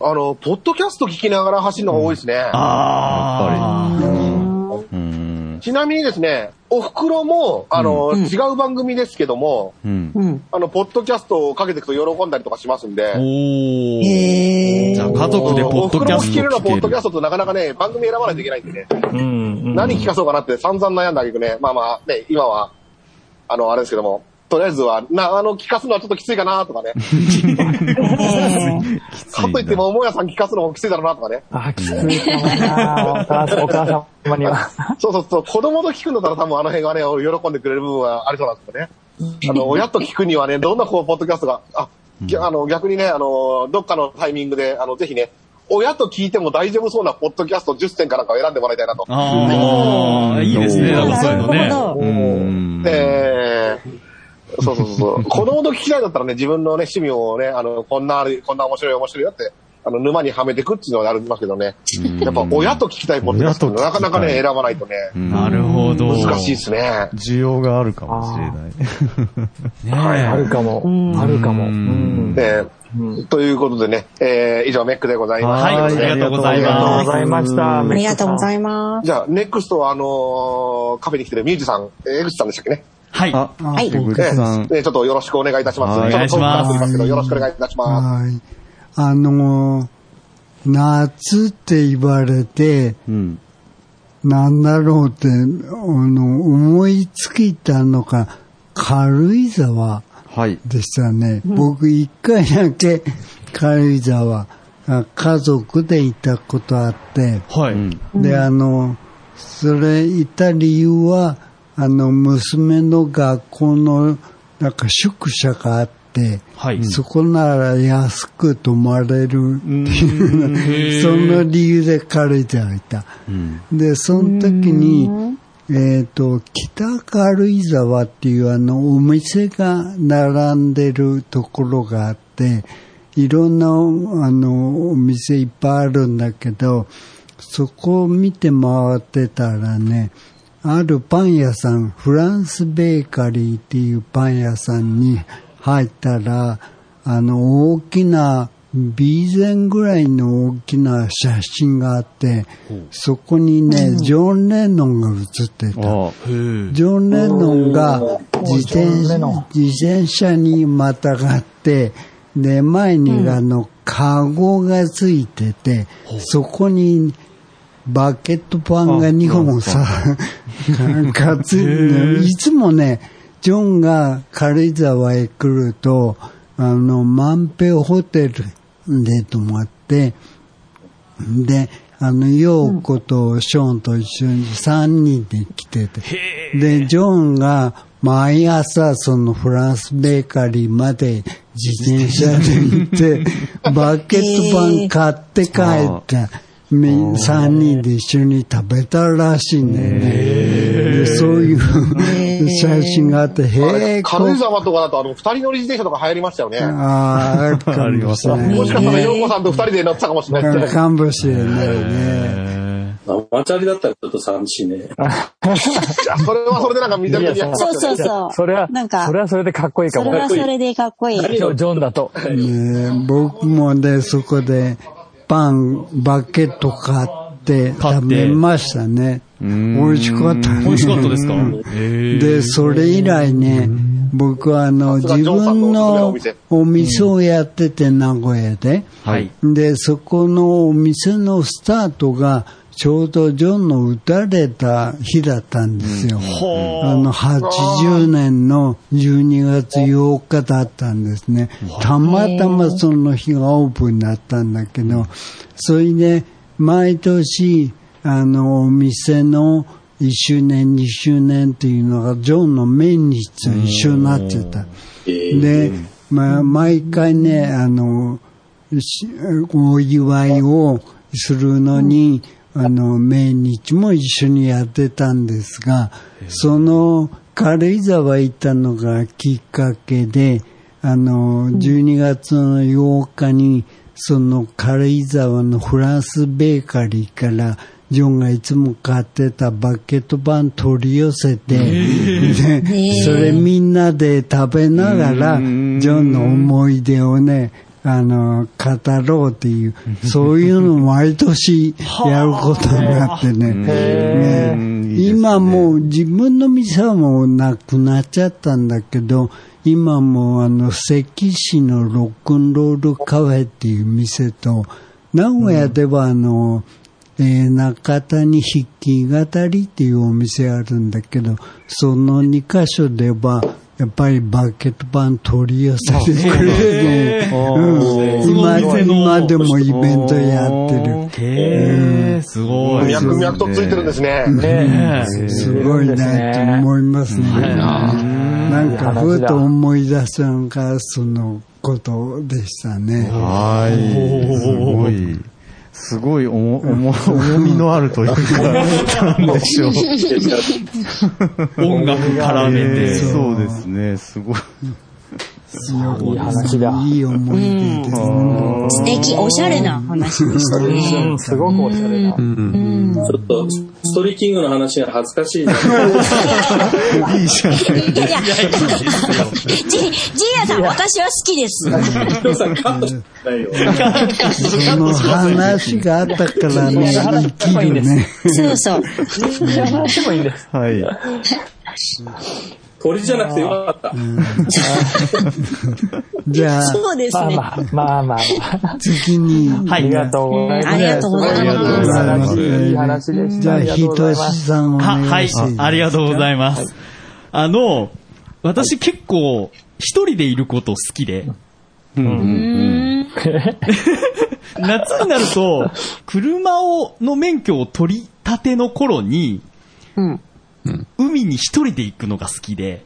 S10: あの、ポッドキャスト聞きながら走るのが多いですね。
S3: あ
S4: うん。
S10: ちなみにですね、お袋も、あの、
S7: うん
S10: 違う番組ですけども、
S4: うん。
S7: うん。
S10: あの、ポッドキャストをかけていくと喜んだりとかしますんで。
S3: おー。
S7: へ
S3: じゃあ家族でポッドキャスト
S10: お袋も聞けるのはポッドキャス
S3: ト。
S10: トとなかなかね、番組選ばないといけないんでね。
S6: うんうん。
S10: 何聞かそうかなって散々悩んだけどね、まあまあね、今は、あの、あれですけども、とりあえずは、な、あの、聞かすのはちょっときついかなとかね。かといっても、桃屋さん聞かすのもきついだろうなとかね。
S6: あ、きついかもなお母さんお母様には。
S10: そうそうそう、子供と聞くんだったら多分あの辺がね、喜んでくれる部分はありそうなんですよね。あの、親と聞くにはね、どんなこう、ポッドキャストが、あ、ぎあの、逆にね、あの、どっかのタイミングで、あの、ぜひね、親と聞いても大丈夫そうなポッドキャスト10選かなんかを選んでもらいたいなと。
S3: ああ、いいですね、なんかそういうのね。
S10: えーそうそうそう。子供と聞きたいだったらね、自分のね、趣味をね、あの、こんなある、こんな面白い面白いよって、あの、沼にはめてくっていうのはありますけどね。やっぱ親と聞きたいポッドキなかなかね、選ばないとね、
S3: なるほど。
S10: 難しいですね。
S4: 需要があるかもしれない。
S3: ね
S6: あるかも。あるかも。うん。
S10: えーということでね、えー以上メックでございます。
S3: はいありがとうございます
S6: ありがとうございました。
S7: ありがとうござ
S6: い
S7: います。
S10: じゃあ、ネクストはあのーカフェに来てるミュージさん、えー江口さんでしたっけね？
S3: はい。
S4: あ、
S7: はい
S4: 小口さん。
S10: ね、ちょっとよろしくお願いいたします。
S4: はい
S10: ちょっと遠くから
S3: お願いします
S10: すみますけど、よろしくお願いいたします。
S5: はい。あの、夏って言われて、
S4: うん。
S5: なんだろうって、あの、思いつきたのか、軽井沢
S4: はい。
S5: でしたね。僕一回だけ軽井沢、あ家族で行ったことあって、
S3: はい。
S4: うん。
S5: で、あの、それ行った理由は、あの、娘の学校の、なんか宿舎があって、
S3: はい。
S5: そこなら安く泊まれるっていう、その理由で軽井沢行った。
S4: うん。
S5: で、その時に、えっ、と、北軽井沢っていうあの、お店が並んでるところがあって、いろんな、あの、お店いっぱいあるんだけど、そこを見て回ってたらね、あるパン屋さん、フランスベーカリーっていうパン屋さんに入ったら、あの、大きな、ビーゼンぐらいの大きな写真があって、そこにね、ジョン・レノンが写ってた。
S4: あ
S5: ジョン・レノンが自転車にまたがって、で、前にあの、カゴがついてて、そこにバケットパンが2本さ、かつ いつもね、ジョンが軽井沢へ来ると、あの、万平ホテルで泊まって、で、あの、ヨーコとショーンと一緒に3人で来てて、で、ジョンが毎朝そのフランスベーカリーまで自転車で行って、バケットパン買って帰って、み3人で一緒に食べたらしいんだよね。でそういう写真があって、へえ、
S10: 軽井沢とかだと、あの、二人乗り自転車とか流行りましたよね。
S5: ああ、あるかもしれない。
S10: もしかしたら、洋子さんと二人で乗ってたかもしれないですね。
S5: かもしれないね。
S9: マチャリだったらちょっと寂しいね。
S10: それはそれでなんか見てるや
S7: そうそうそう。
S6: それは、
S7: なんか
S6: それはそれでかっこいいか
S7: そ
S6: も。
S7: れはそれでかっこいい。
S6: ジョジョンだと。
S5: ね僕もね、そこでパン、バケット買って食べましたね。美味しかったね。
S3: 美味しかったですか？
S5: で、それ以来ね、僕はあの、自分の
S10: お
S5: 店をやってて、名古屋で。
S3: はい。
S5: で、そこのお店のスタートが、ちょうどジョンの撃たれた日だったんですよ。あの、80年の12月8日だったんですね。たまたまその日がオープンだったんだけど、それで、毎年、あの、お店の1周年、2周年っていうのが、ジョンの命日と一緒になってた。で、まあ、毎回ね、あの、しお祝いをするのに、あの、命日も一緒にやってたんですが、その軽井沢行ったのがきっかけで、あの、12月の8日に、その軽井沢のフランスベーカリーから、ジョンがいつも買ってたバケットパン取り寄せて、で、それみんなで食べながら、ジョンの思い出をね、あの、語ろうっていう、そういうのを毎年やることになってね。ね。今もう自分の店はもうなくなっちゃったんだけど、今もうあの、関市のロックンロールカフェっていう店と、名古屋ではあの、えー中田に筆記語りっていうお店あるんだけど、その2箇所では、やっぱりバケットパン取り寄せてくれて、うん今、今でもイベントやってる。
S3: へー、すごい。
S10: 脈々とついてるんですね。
S3: ね
S5: すごいねと思いますね。なんか、ふと思い出したのが、そのことでしたね。
S4: はい。すごい。すごい重 重重みのあるというか、なんでしょう。
S3: 音楽絡めて。
S4: そうですね、すごい。
S6: いい話だ。
S5: いい思い出ですね。
S7: 素敵、おしゃれな話でしたね。
S6: うん、すごくおしゃれな。
S9: ちょっと、ストリーキングの話が恥ずかしいな。
S4: いいじゃない
S7: いやいや、ジ、ジーヤさん、私は好きです。
S9: ヒロさんカットしてないよ。
S5: その話があったからね、生きるね。
S7: そうそう。
S6: 話もいいんです。
S4: はい。
S9: 鳥じゃなくてよかった。
S5: じゃあ、
S7: そうですね。
S6: まあまあまあまあ。
S5: 次に、
S6: ありがとうございます。
S7: ありがとうございます
S6: ありがとうございます。いい話でした。
S5: じゃあ、ひと。しさんお
S3: は、はい
S5: 願いします。、
S3: ありがとうございます。あの、私結構、一人でいること好きで、夏になると、車を、の免許を取り立ての頃に、
S7: うん。
S3: 海に一人で行くのが好きで、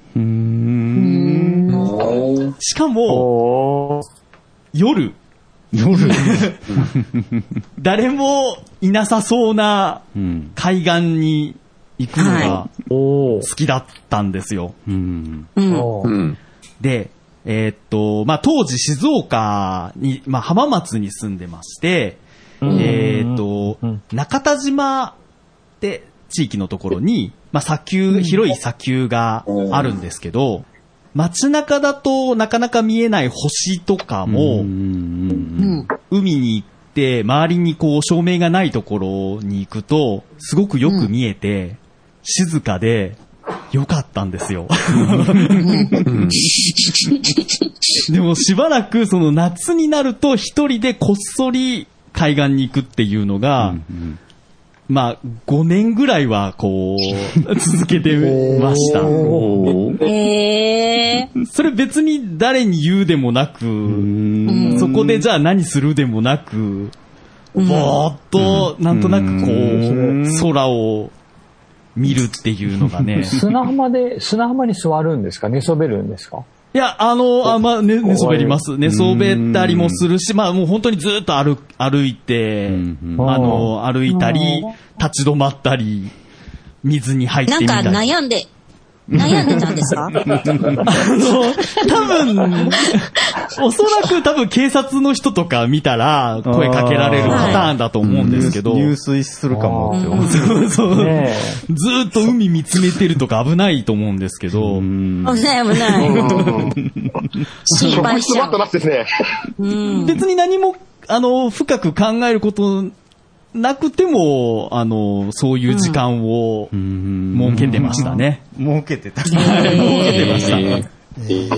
S3: しかも、夜、夜、誰もいなさそうな
S4: うん。
S3: 海岸に行くのが好きだったんですよ。で、えーっと、まあ、当時静岡に、まあ、浜松に住んでまして、えーっと
S6: うん、
S3: 中田島って地域のところに、まあ、砂丘、広い砂丘があるんですけど、街中だとなかなか見えない星とかも、
S7: うん。
S3: 海に行って、周りにこう照明がないところに行くと、すごくよく見えて、静かで、よかったんですよ。でもしばらくその夏になると一人でこっそり海岸に行くっていうのが、まあ5年ぐらいはこう 続けてました。
S7: えー。
S3: それ別に誰に言うでもなく、そこでじゃあ何するでもなく、ぼーっとなんとなくこう空を見るっていうのがね。
S6: 砂浜で、砂浜に座るんですか？寝そべるんですか？
S3: いや、あの、あまあ、ね、寝そべります。寝そべったりもするし、まあもう本当にずっと歩、歩いて、
S4: うん
S3: あの、歩いたり、立ち止まったり、水に入って
S7: なんか
S3: みたり。
S7: 悩んで、悩んでたんですか？
S3: あの、多分、おそらく多分警察の人とか見たら声かけられるパターンだと思うんですけど、
S4: 入水するかも。って思う。
S3: そうそう。
S6: ね
S3: ずーっと海見つめてるとか危ないと思うんですけど、
S4: うん
S7: 危ない危ない。心
S10: 職
S7: 配しちゃう。
S3: 別に何も、あの、深く考えることなくても、あの、そういう時間を
S4: うん。
S3: 設けてましたね。
S4: 儲けてた。
S3: 設けてました。
S6: 一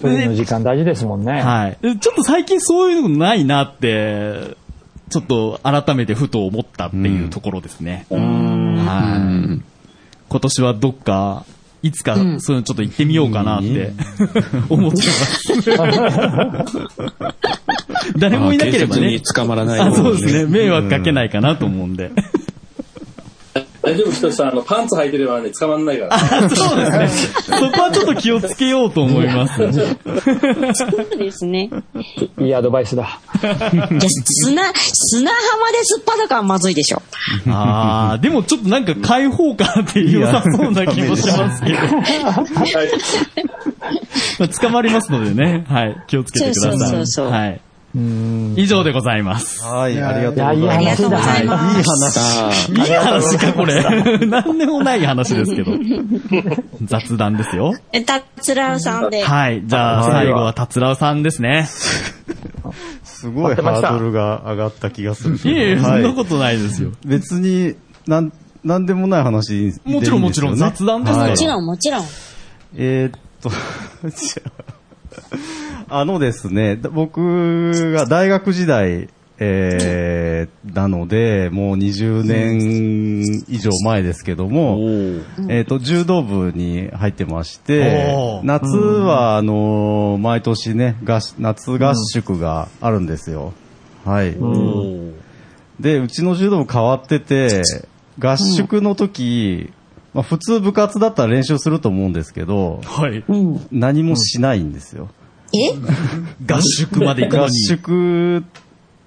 S6: 人の時間大事ですもんね。
S3: はい。でちょっと最近そういうのないなって、ちょっと改めてふと思ったっていうところですね。はい。今年はどっか、いつか、そういうのちょっと行ってみようかなって、思ってます。誰もいなければね
S8: 警察に。捕まらないよ
S3: あ、
S8: うに
S3: そうですね。迷惑かけないかなと思うんで。
S9: 大丈夫、ひとしさん、あの、パンツ履いてればね、捕まんないから。
S3: そうですね。そこはちょっと気をつけようと思います。
S7: そうですね。
S6: いいアドバイスだ。
S7: じゃあ砂、砂浜ですっぱだかはまずいでしょ。
S3: ああ、でもちょっとなんか開放感あって良さそうな気もしますけど。
S9: はい。
S3: まあ捕まりますのでね。はい。気をつけてください。
S7: そうそうそうそう
S3: はい。以上でございます。
S4: はい、ありがとうございます。
S7: ありがとうございます。
S4: いい話。
S8: あ
S3: いい話か、これ。何でもない話ですけど。雑談ですよ。
S7: え、たつらうさんで。
S3: はい。じゃあ、最後は達郎さんですね。
S4: すごいハードルが上がった気がする。
S3: いえいえ、そ
S4: はい
S3: んなことないですよ。
S4: 別に、なん、なんでもない話でいいんですよね
S3: もちろんもちろん雑談です
S7: もちろん、もちろん。
S4: えーっと、じゃああのですね、だ僕が大学時代、えー、なので、もう20年以上前ですけども、えーっと、柔道部に入ってまして夏は、あの、毎年ね、夏合宿があるんですよ。はい。で、うちの柔道部変わってて、合宿の時、まあ、普通部活だったら練習すると思うんですけど、
S3: はい。
S7: うん。
S4: 何もしないんですよ。
S7: え？
S3: 合宿まで行くの
S4: 合
S3: に。
S4: 宿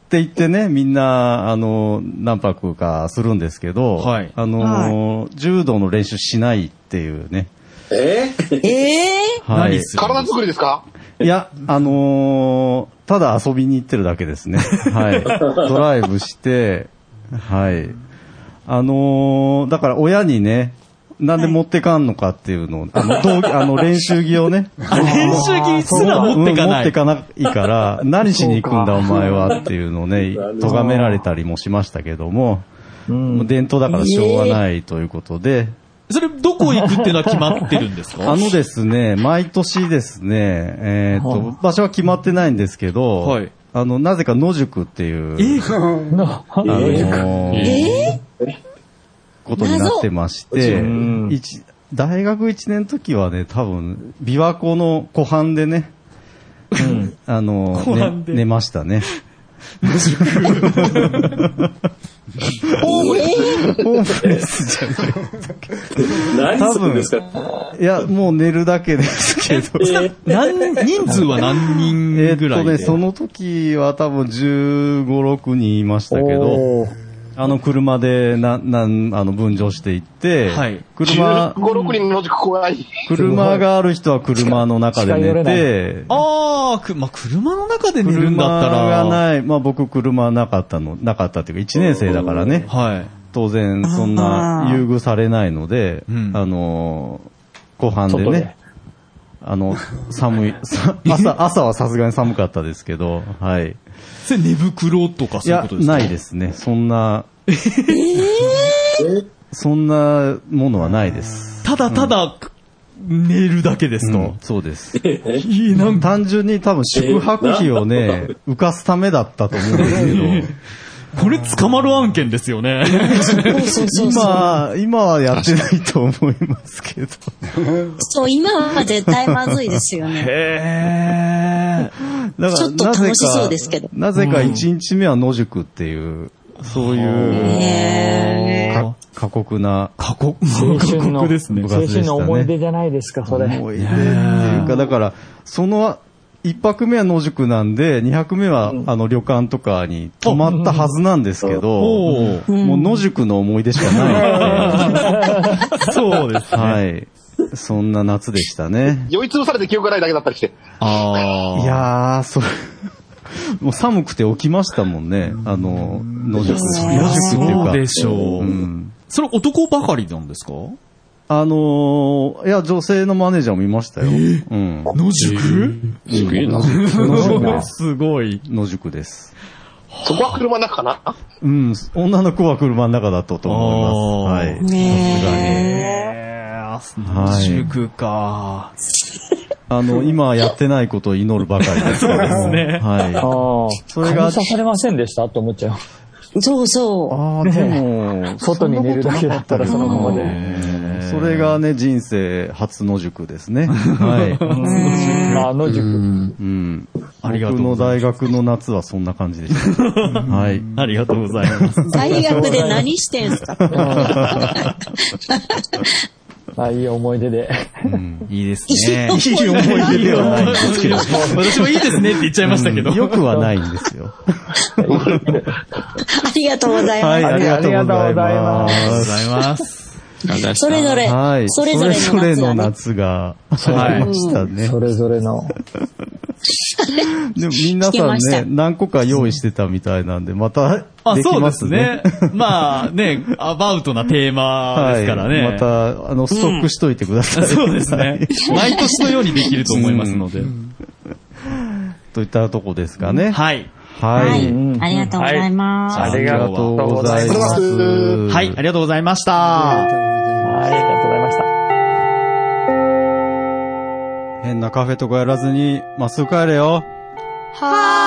S4: って言ってね、みんな、あの、何泊かするんですけど、
S3: はい
S4: あの、柔道の練習しないっていうね。
S9: え？
S7: ええ
S4: はい
S3: 何。する
S10: 体作りですか？
S4: いや、あのーただ遊びに行ってるだけですね。はい。ドライブして、はい。あのーだから親にね、なんで持ってかんのかっていうのを、あの、あの練習着をね、
S3: 練習着すら持ってか
S4: うん持
S3: ない。
S4: ってかないから、何しに行くんだお前はっていうのをね、咎められたりもしましたけども、もう伝統だからしょうがないということで、
S3: それ、どこ行くっていうのは決まってるんですか？
S4: あのですね、毎年ですね、えっと、場所は決まってないんですけど、
S3: はい。
S4: あの、なぜか野宿っていう、
S6: な
S4: あのー
S7: え
S4: ことになってまして大学1年の時はね、多分、琵琶湖の湖畔でね、あの
S3: 湖
S4: ね寝ましたね。ホームレス。じゃない。
S9: 何するんですか
S4: いや、もう寝るだけですけど。
S9: え
S3: 何、人数は何人
S4: えー
S3: ぐらいで？
S4: っとね、その時は多分15、6人いましたけど、あの車でな、なん、あの、分乗していって、
S3: はい
S4: 車
S10: 15、、6人の塾怖い。
S4: 車がある人は車の中で寝て、
S3: ああ、く、まあ、車の中で寝るんだった
S4: 車
S3: ら。
S4: がない、まあ僕車なかったの、なかったっていうか1年生だからね、
S3: はい。
S4: 当然そんな優遇されないので、
S3: うん
S4: あのー、後半でね、あの、寒い、さ 朝、朝はさすがに寒かったですけど、はい。
S3: それ寝袋とかそういうこと、ですか？
S4: ないですね。そんな、そんなものはないです。
S3: ただただ、寝るだけですか、
S4: うんそうです。
S3: いい、なんか、
S4: 単純に多分宿泊費をね、浮かすためだったと思うんですけど、
S3: これ捕まる案件ですよね。
S7: そうそうそうそう。
S4: 今、今はやってないと思いますけど。
S7: そう、今は絶対まずいですよね。
S3: へ
S4: だ
S7: ちょっと楽しそうですけど
S4: なぜか1日目は野宿っていう、そういう、過酷な
S3: 過酷、過酷ですね
S6: 青春の思い出じゃないですか、それ。
S4: 思い出っていうか、だから、その、一泊目は野宿なんで、二泊目は、あの、旅館とかに泊まったはずなんですけど、もう野宿の思い出しかない
S3: そうです
S4: ので、はい。そんな夏でしたね。
S10: 酔いつぶされて記憶がないだけだったりして。
S3: ああ。
S4: いやー、それ、もう寒くて起きましたもんね。あの、野宿。野宿っていうか。
S3: そうでしょう。
S4: うん。
S3: それ男ばかりなんですか？
S4: あのー、いや、女性のマネージャーもいましたよ。うん。
S3: 野宿？
S8: すげえな。
S3: すごい。
S4: 野宿です。
S10: そこは車の中かな？
S4: うん、女の子は車の中だったと思います。はい。
S3: えー、野宿か。
S4: あの、今やってないことを祈るばかりですけども。
S3: そうですね
S6: あ
S4: は
S6: あ。
S4: それが
S6: 蚊に刺されませんでした？って思っちゃう。
S7: そうそ
S4: い。ああ、でも、
S6: 外に寝るだけだったらそのままで。
S4: それがね、人生初野宿ですね。はい。
S6: あ野宿。
S4: うん。
S3: ありがとう
S4: 僕の
S3: ござい
S4: 大学の夏はそんな感じでした。はい。
S3: ありがとうございます。
S7: う。大学で何してんすか？
S6: あいい思い出で。
S3: いいですね。
S4: いい思い出ではないんですけど。
S3: 私もいいですねって言っちゃいましたけど。
S4: よくはないんですよ。
S7: ありがとうございます。
S4: はい、ありがとうございま。
S3: ありがとうございます。
S7: それぞれ、
S4: はい。
S7: それぞれ
S4: それぞれの
S7: の
S4: 夏がありましたね。
S6: それぞれの。
S4: でも皆さんね、何個か用意してたみたいなんで、また
S3: あ、
S4: できま
S3: そうですす
S4: ね
S3: ね。。まあね、アバウトなテーマですからね。
S4: また、あの、ストックしといてください。
S3: そうですね。毎年のようにできると思いますので。
S4: といったとこですかね。
S3: はい。
S4: は
S7: はい
S4: い。。
S7: ありがとうございます。
S6: ありがとうございます。
S3: はい、ありがとうございました。
S6: はい、ありがとうございました。
S4: 変なカフェとかやらずに、まっすぐ帰れよ。
S12: はーい。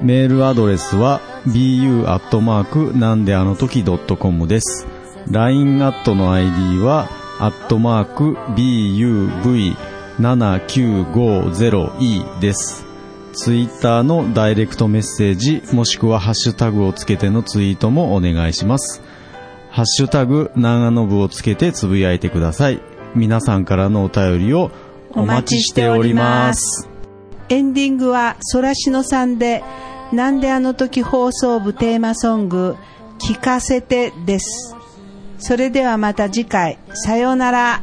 S4: メールアドレスは bu アットマークなんであの時 .com です。LINE アットの ID はアットマーク buv7950e です。ツイッターのダイレクトメッセージもしくはハッシュタグをつけてのツイートもお願いします。ハッシュタグ長野部をつけてつぶやいてください。皆さんからのお便りをお待ちしております。
S13: エンディングはソラシノさんで、なんであの時放送部テーマソング、聞かせてです。それではまた次回、さようなら。